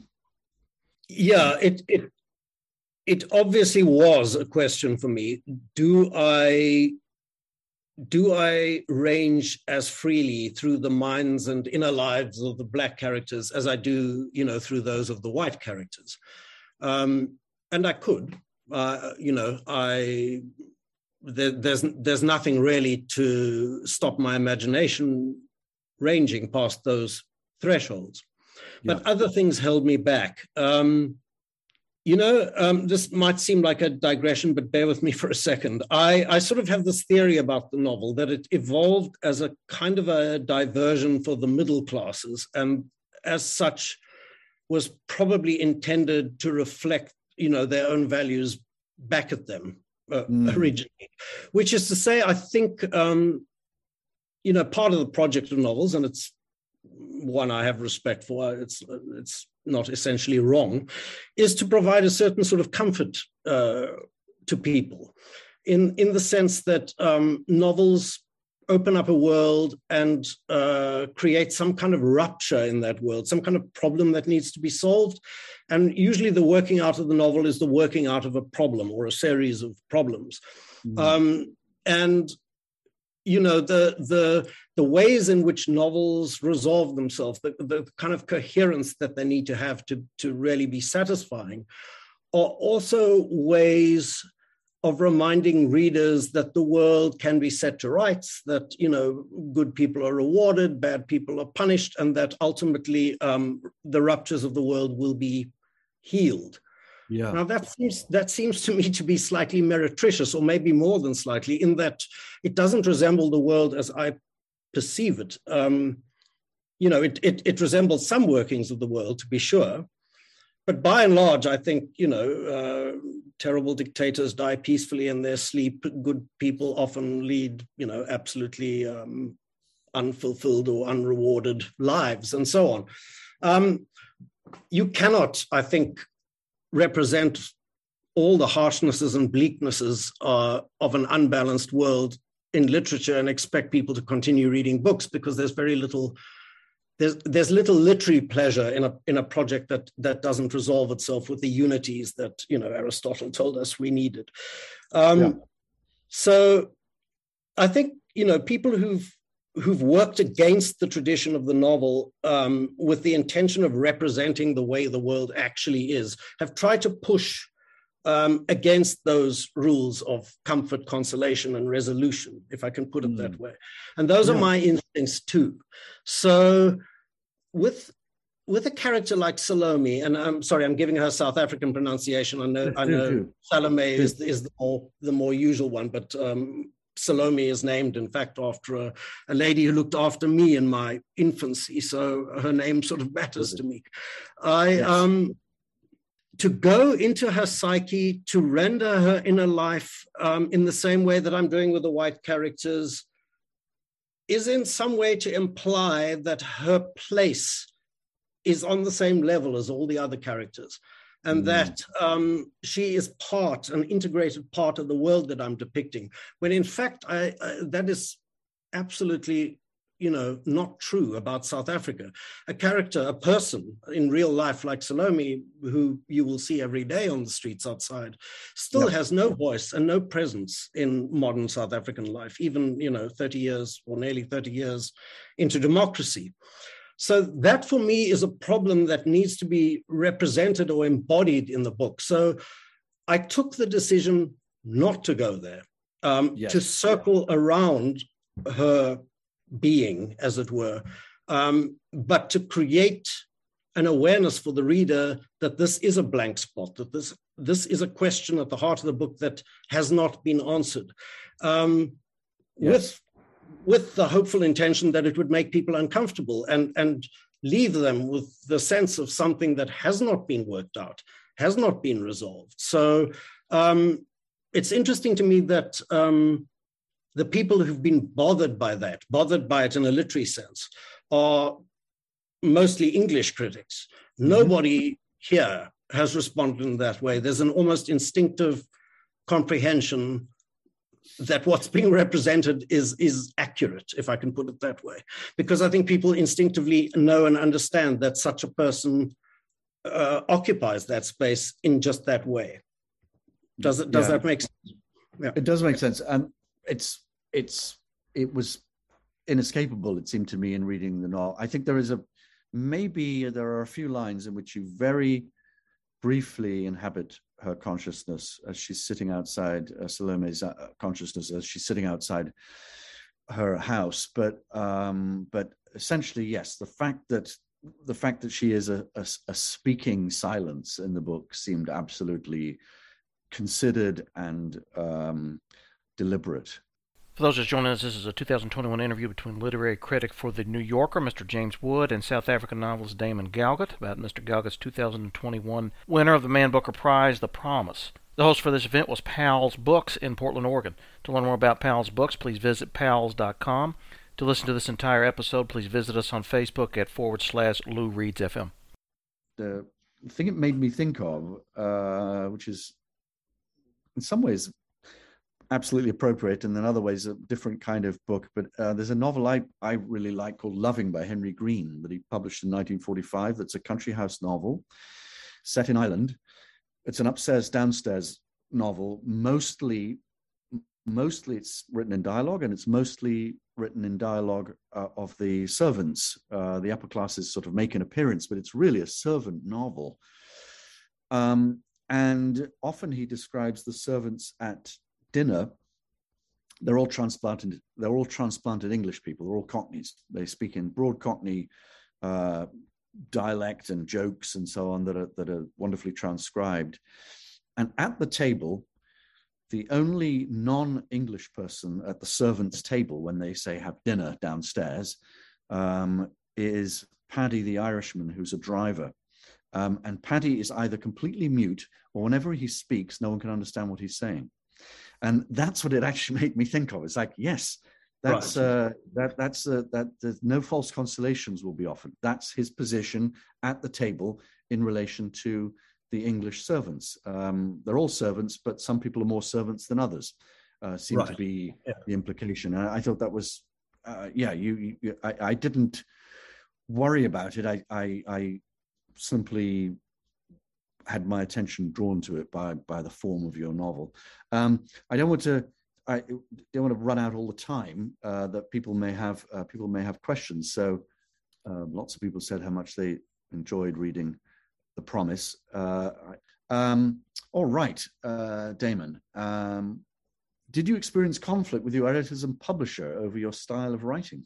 Yeah, it it it obviously was a question for me. Do I do I range as freely through the minds and inner lives of the black characters as I do, you know, through those of the white characters? Um, and I could, uh, you know, I there, there's there's nothing really to stop my imagination ranging past those thresholds. Yeah. But other things held me back. Um, you know, um, this might seem like a digression, but bear with me for a second. I, I sort of have this theory about the novel that it evolved as a kind of a diversion for the middle classes, and as such, was probably intended to reflect, you know, their own values back at them uh, mm. originally. Which is to say, I think, um, you know, part of the project of novels, and it's one I have respect for. It's it's not essentially wrong, is to provide a certain sort of comfort uh, to people, in in the sense that um, novels open up a world and uh, create some kind of rupture in that world, some kind of problem that needs to be solved. And usually, the working out of the novel is the working out of a problem or a series of problems. Mm. Um, and you know the the the ways in which novels resolve themselves the, the kind of coherence that they need to have to to really be satisfying are also ways of reminding readers that the world can be set to rights that you know good people are rewarded bad people are punished and that ultimately um, the ruptures of the world will be healed yeah. Now that seems that seems to me to be slightly meretricious, or maybe more than slightly, in that it doesn't resemble the world as I perceive it. Um, you know, it, it it resembles some workings of the world, to be sure, but by and large, I think you know, uh, terrible dictators die peacefully in their sleep. Good people often lead, you know, absolutely um, unfulfilled or unrewarded lives, and so on. Um, you cannot, I think, represent all the harshnesses and bleaknesses uh, of an unbalanced world in literature and expect people to continue reading books because there's very little there's there's little literary pleasure in a in a project that that doesn't resolve itself with the unities that you know Aristotle told us we needed. Um, yeah. So, I think you know people who've who've worked against the tradition of the novel um, with the intention of representing the way the world actually is, have tried to push um, against those rules of comfort, consolation, and resolution, if I can put it mm. that way. And those yeah. are my instincts too. So, with with a character like Salome, and I'm sorry, I'm giving her South African pronunciation. I know, I know, Salome is is the more the more usual one, but um, Salome is named, in fact, after a, a, lady who looked after me in my infancy. So her name sort of matters to me. I yes. um, to go into her psyche, to render her inner life um, in the same way that I'm doing with the white characters, is in some way to imply that her place is on the same level as all the other characters and mm. that um, she is part, an integrated part of the world that I'm depicting. When in fact, I, I, that is absolutely, you know, not true about South Africa. A character, a person in real life like Salome, who you will see every day on the streets outside, still yep. has no voice and no presence in modern South African life, even, you know, 30 years or nearly 30 years into democracy. So that for me is a problem that needs to be represented or embodied in the book. So I took the decision not to go there, um, yes. to circle around her being, as it were, um, but to create an awareness for the reader that this is a blank spot, that this this is a question at the heart of the book that has not been answered. Um, yes. With with the hopeful intention that it would make people uncomfortable and, and leave them with the sense of something that has not been worked out, has not been resolved. So um, it's interesting to me that um, the people who've been bothered by that, bothered by it in a literary sense, are mostly English critics. Mm-hmm. Nobody here has responded in that way. There's an almost instinctive comprehension that what's being represented is is accurate if i can put it that way. Because i think people instinctively know and understand that such a person uh, occupies that space in just that way. Does it does yeah. that make sense? Yeah. it does make sense. And it's it's it was inescapable it seemed to me in reading the novel. I think there is a maybe there are a few lines in which you very briefly inhabit her consciousness as she's sitting outside uh, Salome's uh, consciousness as she's sitting outside her house. But um, but essentially, yes, the fact that the fact that she is a, a, a speaking silence in the book seemed absolutely considered and um, deliberate. For those just joining us, this is a 2021 interview between literary critic for The New Yorker, Mr. James Wood, and South African novelist Damon Galgut about Mr. Galgut's 2021 winner of the Man Booker Prize, The Promise. The host for this event was Powell's Books in Portland, Oregon. To learn more about Powell's Books, please visit powells.com. To listen to this entire episode, please visit us on Facebook at forward slash Lou Reads FM. The thing it made me think of, uh, which is in some ways absolutely appropriate, and in other ways a different kind of book. But uh, there's a novel I, I really like called Loving by Henry Green that he published in 1945. That's a country house novel set in Ireland. It's an upstairs downstairs novel. Mostly, mostly it's written in dialogue, and it's mostly written in dialogue uh, of the servants. Uh, the upper classes sort of make an appearance, but it's really a servant novel. Um, and often he describes the servants at dinner, they're all transplanted. They're all transplanted English people. They're all Cockneys. They speak in broad Cockney uh, dialect and jokes and so on that are that are wonderfully transcribed. And at the table, the only non-English person at the servants' table when they say have dinner downstairs um, is Paddy the Irishman, who's a driver. Um, and Paddy is either completely mute or whenever he speaks, no one can understand what he's saying and that's what it actually [laughs] made me think of. It's like, yes, that's right. uh, that that's uh, that there's no false constellations will be offered. That's his position at the table in relation to the English servants. Um, they're all servants, but some people are more servants than others. Uh, seem right. to be yeah. the implication. And I thought that was, uh, yeah, you, you I, I, didn't worry about it. I, I, I simply had my attention drawn to it by by the form of your novel. Um, I don't want to. I don't want to run out all the time uh, that people may have. Uh, people may have questions. So, uh, lots of people said how much they enjoyed reading *The Promise*. Uh, um, all right, uh, Damon. Um, did you experience conflict with your editors and publisher over your style of writing?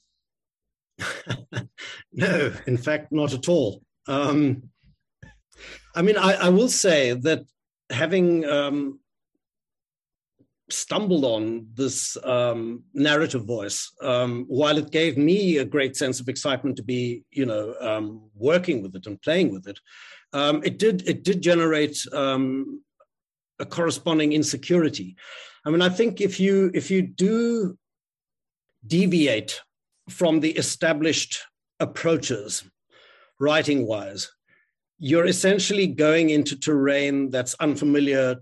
[laughs] no, in fact, not at all. Um, I mean, I, I will say that having um, stumbled on this um, narrative voice, um, while it gave me a great sense of excitement to be, you know, um, working with it and playing with it, um, it did it did generate um, a corresponding insecurity. I mean, I think if you if you do deviate from the established approaches, writing wise, you're essentially going into terrain that's unfamiliar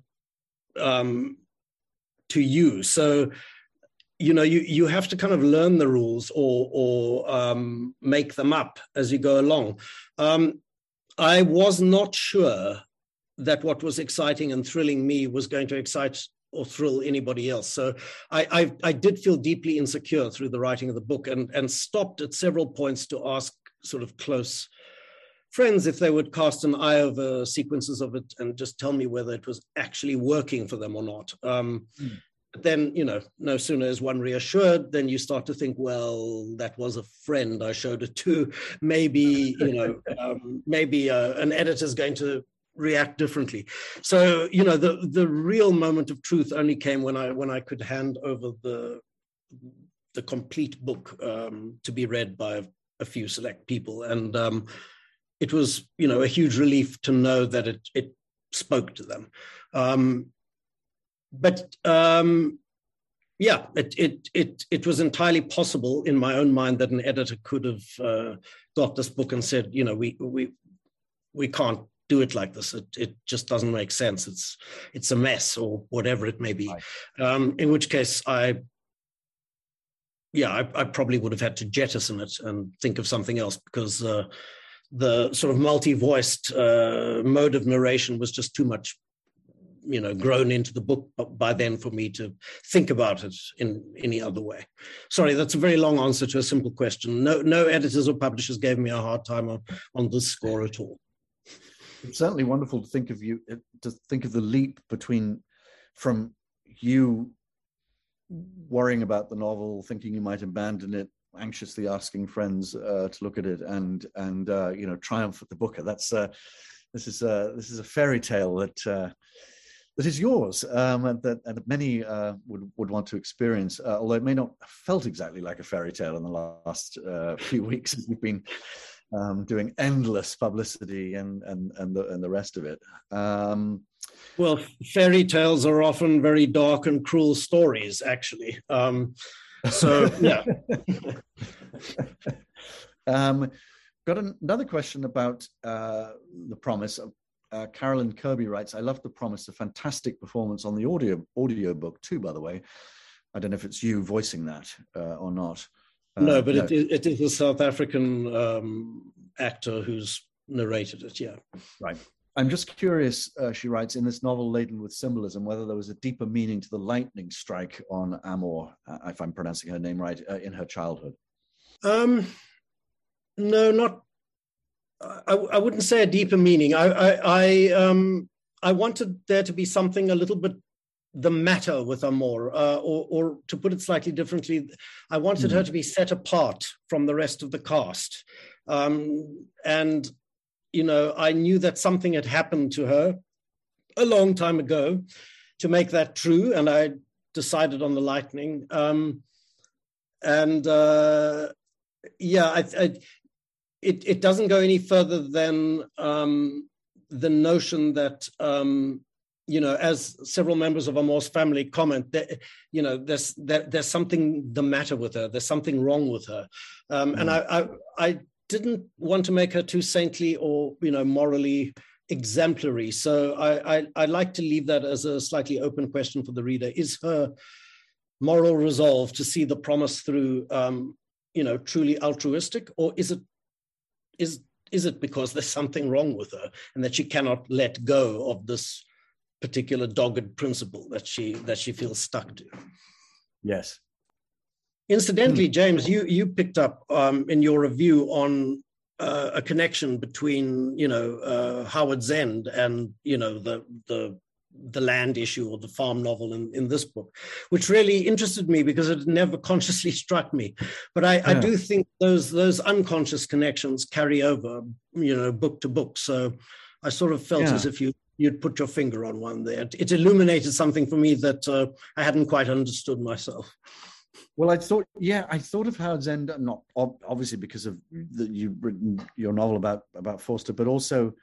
um, to you. So, you know, you, you have to kind of learn the rules or, or um, make them up as you go along. Um, I was not sure that what was exciting and thrilling me was going to excite or thrill anybody else. So I, I, I did feel deeply insecure through the writing of the book and, and stopped at several points to ask sort of close friends if they would cast an eye over sequences of it and just tell me whether it was actually working for them or not. Um, mm. Then, you know, no sooner is one reassured, then you start to think, well, that was a friend I showed it to. [laughs] Maybe, you know, um, maybe uh, an editor's going to react differently. So, you know, the the real moment of truth only came when I when I could hand over the the complete book um, to be read by a few select people, and um, it was you know a huge relief to know that it it spoke to them. Um, but um, yeah, it, it it it was entirely possible in my own mind that an editor could have uh, got this book and said, you know, we we we can't do it like this. It it just doesn't make sense. It's it's a mess or whatever it may be. Right. Um, in which case, I yeah, I, I, probably would have had to jettison it and think of something else because uh, the sort of multi-voiced uh, mode of narration was just too much you know grown into the book by then for me to think about it in any other way. Sorry that's a very long answer to a simple question. No no editors or publishers gave me a hard time on, on this score at all. It's certainly wonderful to think of you to think of the leap between from you worrying about the novel thinking you might abandon it anxiously asking friends uh, to look at it and and uh, you know triumph at the booker that's uh, this is a this is a fairy tale that uh, that is yours um, and that and many uh, would would want to experience. Uh, although it may not have felt exactly like a fairy tale in the last uh, few [laughs] weeks, as we've been um, doing endless publicity and and and the and the rest of it. Um, well, fairy tales are often very dark and cruel stories, actually. Um, so [laughs] yeah. [laughs] Um, got an, another question about uh, the promise uh, Carolyn Kirby writes, I love the promise, a fantastic performance on the audio audio book too, by the way. I don't know if it's you voicing that uh, or not. Uh, no, but no. It, it is a South African um, actor who's narrated it, yeah. Right. I'm just curious, uh, she writes, in this novel laden with symbolism, whether there was a deeper meaning to the lightning strike on Amor, uh, if I'm pronouncing her name right, uh, in her childhood. Um, no, not I, I wouldn't say a deeper meaning. I, I, I, um, I wanted there to be something a little bit the matter with Amor, uh, or, or to put it slightly differently, I wanted mm. her to be set apart from the rest of the cast. Um, and, you know, I knew that something had happened to her a long time ago to make that true. And I decided on the lightning. Um, and uh, yeah, I, I, it, it doesn't go any further than um, the notion that um, you know, as several members of Amor's family comment, that you know, there's there, there's something the matter with her. There's something wrong with her, um, and mm. I, I I didn't want to make her too saintly or you know morally exemplary. So I, I I like to leave that as a slightly open question for the reader. Is her moral resolve to see the promise through um, you know truly altruistic, or is it is is it because there's something wrong with her and that she cannot let go of this particular dogged principle that she that she feels stuck to yes incidentally hmm. james you you picked up um, in your review on uh, a connection between you know uh, Howards End and you know the the the land issue or the farm novel in, in this book, which really interested me because it never consciously [laughs] struck me. But I, yeah. I do think those those unconscious connections carry over, you know, book to book. So I sort of felt yeah. as if you you'd put your finger on one there. It illuminated something for me that uh, I hadn't quite understood myself. Well, I thought, yeah, I thought of Howards End, not obviously because of that you've written your novel about about Forster, but also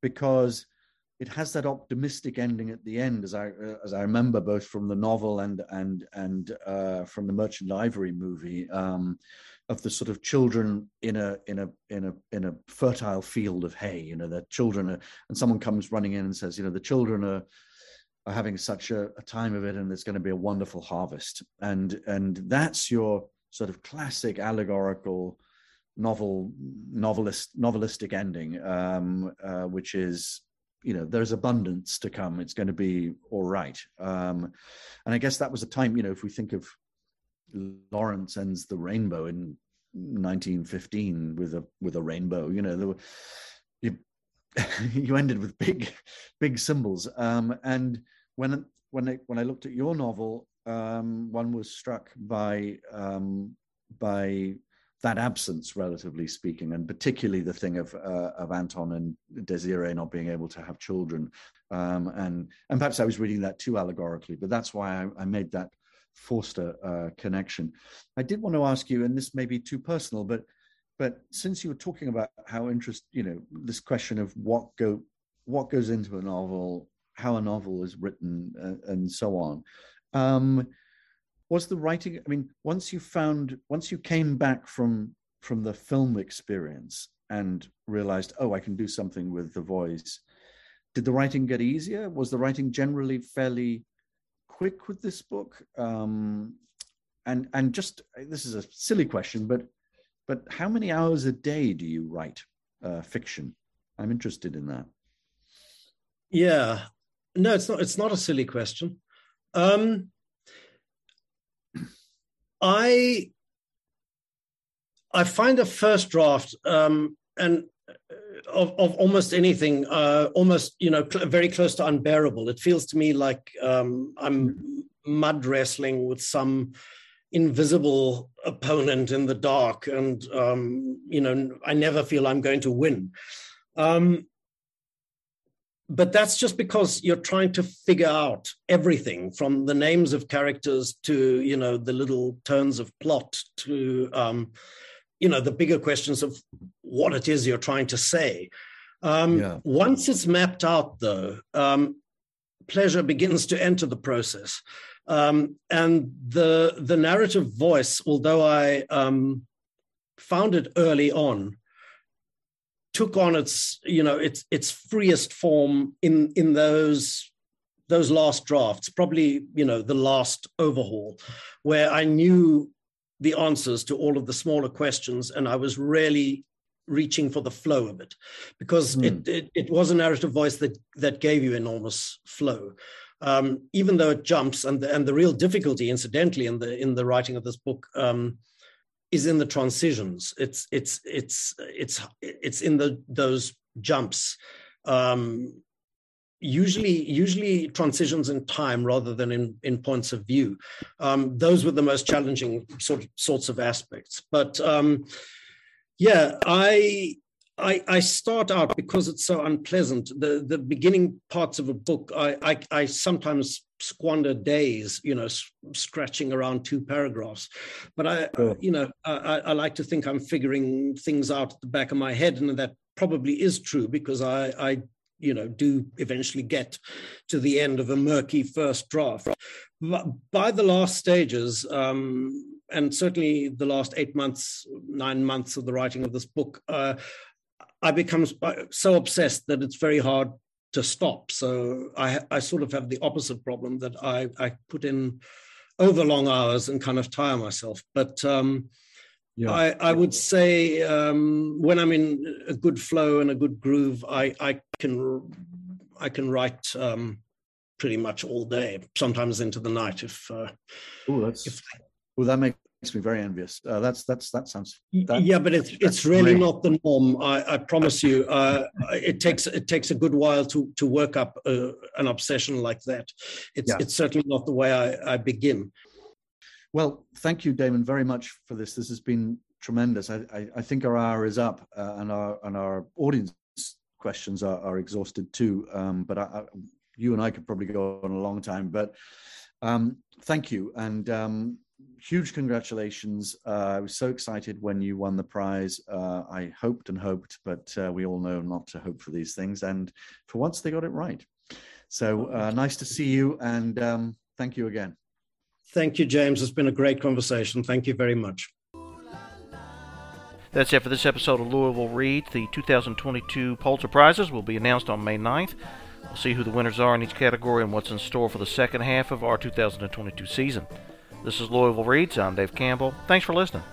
because it has that optimistic ending at the end, as I uh, as I remember both from the novel and and and uh, from the Merchant Ivory movie, um, of the sort of children in a in a in a in a fertile field of hay. You know, the children are, and someone comes running in and says, you know, the children are are having such a, a time of it, and there's going to be a wonderful harvest, and and that's your sort of classic allegorical novel novelist novelistic ending um, uh, which is you know there's abundance to come. It's going to be all right. Um, and i guess that was a time you know if we think of lawrence ends the rainbow in 1915 with a with a rainbow you know were you [laughs] you ended with big big symbols. Um, and when when I, when i looked at your novel um, one was struck by um, by that absence, relatively speaking, and particularly the thing of uh, of Anton and Desiree not being able to have children, um, and and perhaps I was reading that too allegorically, but that's why I, I, made that Forster uh, connection. I did want to ask you, and this may be too personal, but but since you were talking about how interest, you know, this question of what go what goes into a novel, how a novel is written, uh, and so on. Um, was the writing? I mean, once you found, once you came back from from the film experience and realized, oh, I can do something with the voice. Did the writing get easier? Was the writing generally fairly quick with this book? Um, and and just this is a silly question, but but how many hours a day do you write uh, fiction? I'm interested in that. Yeah, no, it's not. It's not a silly question. Um, I I find a first draft um, and uh, of, of almost anything, uh, almost you know, cl- very close to unbearable. It feels to me like um, I'm mud wrestling with some invisible opponent in the dark, and um, you know, I never feel I'm going to win. Um, but that's just because you're trying to figure out everything from the names of characters to you know the little turns of plot to um, you know the bigger questions of what it is you're trying to say um, yeah. once it's mapped out though um, pleasure begins to enter the process um, and the the narrative voice although i um, found it early on took on its you know its its freest form in in those those last drafts probably you know the last overhaul where i knew the answers to all of the smaller questions and i was really reaching for the flow of it because mm. it, it, it was a narrative voice that that gave you enormous flow um, even though it jumps and the, and the real difficulty incidentally in the in the writing of this book um, is in the transitions. It's it's it's it's it's in the those jumps. Um, usually usually transitions in time rather than in in points of view. Um, those were the most challenging sort of, sorts of aspects. But um, yeah, I I, I, start out because it's so unpleasant. The the beginning parts of a book, I I, I sometimes squander days, you know, scratching around two paragraphs. But I, sure. you know, I, I, like to think I'm figuring things out at the back of my head, and that probably is true because I, I, you know, do eventually get to the end of a murky first draft. But by the last stages, um, and certainly the last eight months, nine months of the writing of this book, uh, I become so obsessed that it's very hard to stop. So I, I sort of have the opposite problem that I, I put in over long hours and kind of tire myself. But um, yeah. I, I would say um, when I'm in a good flow and a good groove, I, I can I can write um, pretty much all day, sometimes into the night if. Uh, oh, that's if, well, that makes makes me very envious. Uh, that's that's that sounds. That, yeah, but it's it's really great. not the norm. I, I promise you. Uh, it takes it takes a good while to to work up uh, an obsession like that. It's yeah. it's certainly not the way I, I begin. Well, thank you, Damon, very much for this. This has been tremendous. I I, I think our hour is up, uh, and our and our audience questions are, are exhausted too. Um, but I, I, you and I could probably go on a long time. But um, thank you, and um, huge congratulations. Uh, I was so excited when you won the prize. Uh, I hoped and hoped, but uh, we all know not to hope for these things. And for once, they got it right. So uh, nice to see you, and um, thank you again. Thank you, James. It's been a great conversation. Thank you very much. That's it for this episode of Louisville Read. The 2022 Pulitzer Prizes will be announced on May 9th. We'll see who the winners are in each category and what's in store for the second half of our 2022 season. This is Louisville Reads. I'm Dave Campbell. Thanks for listening.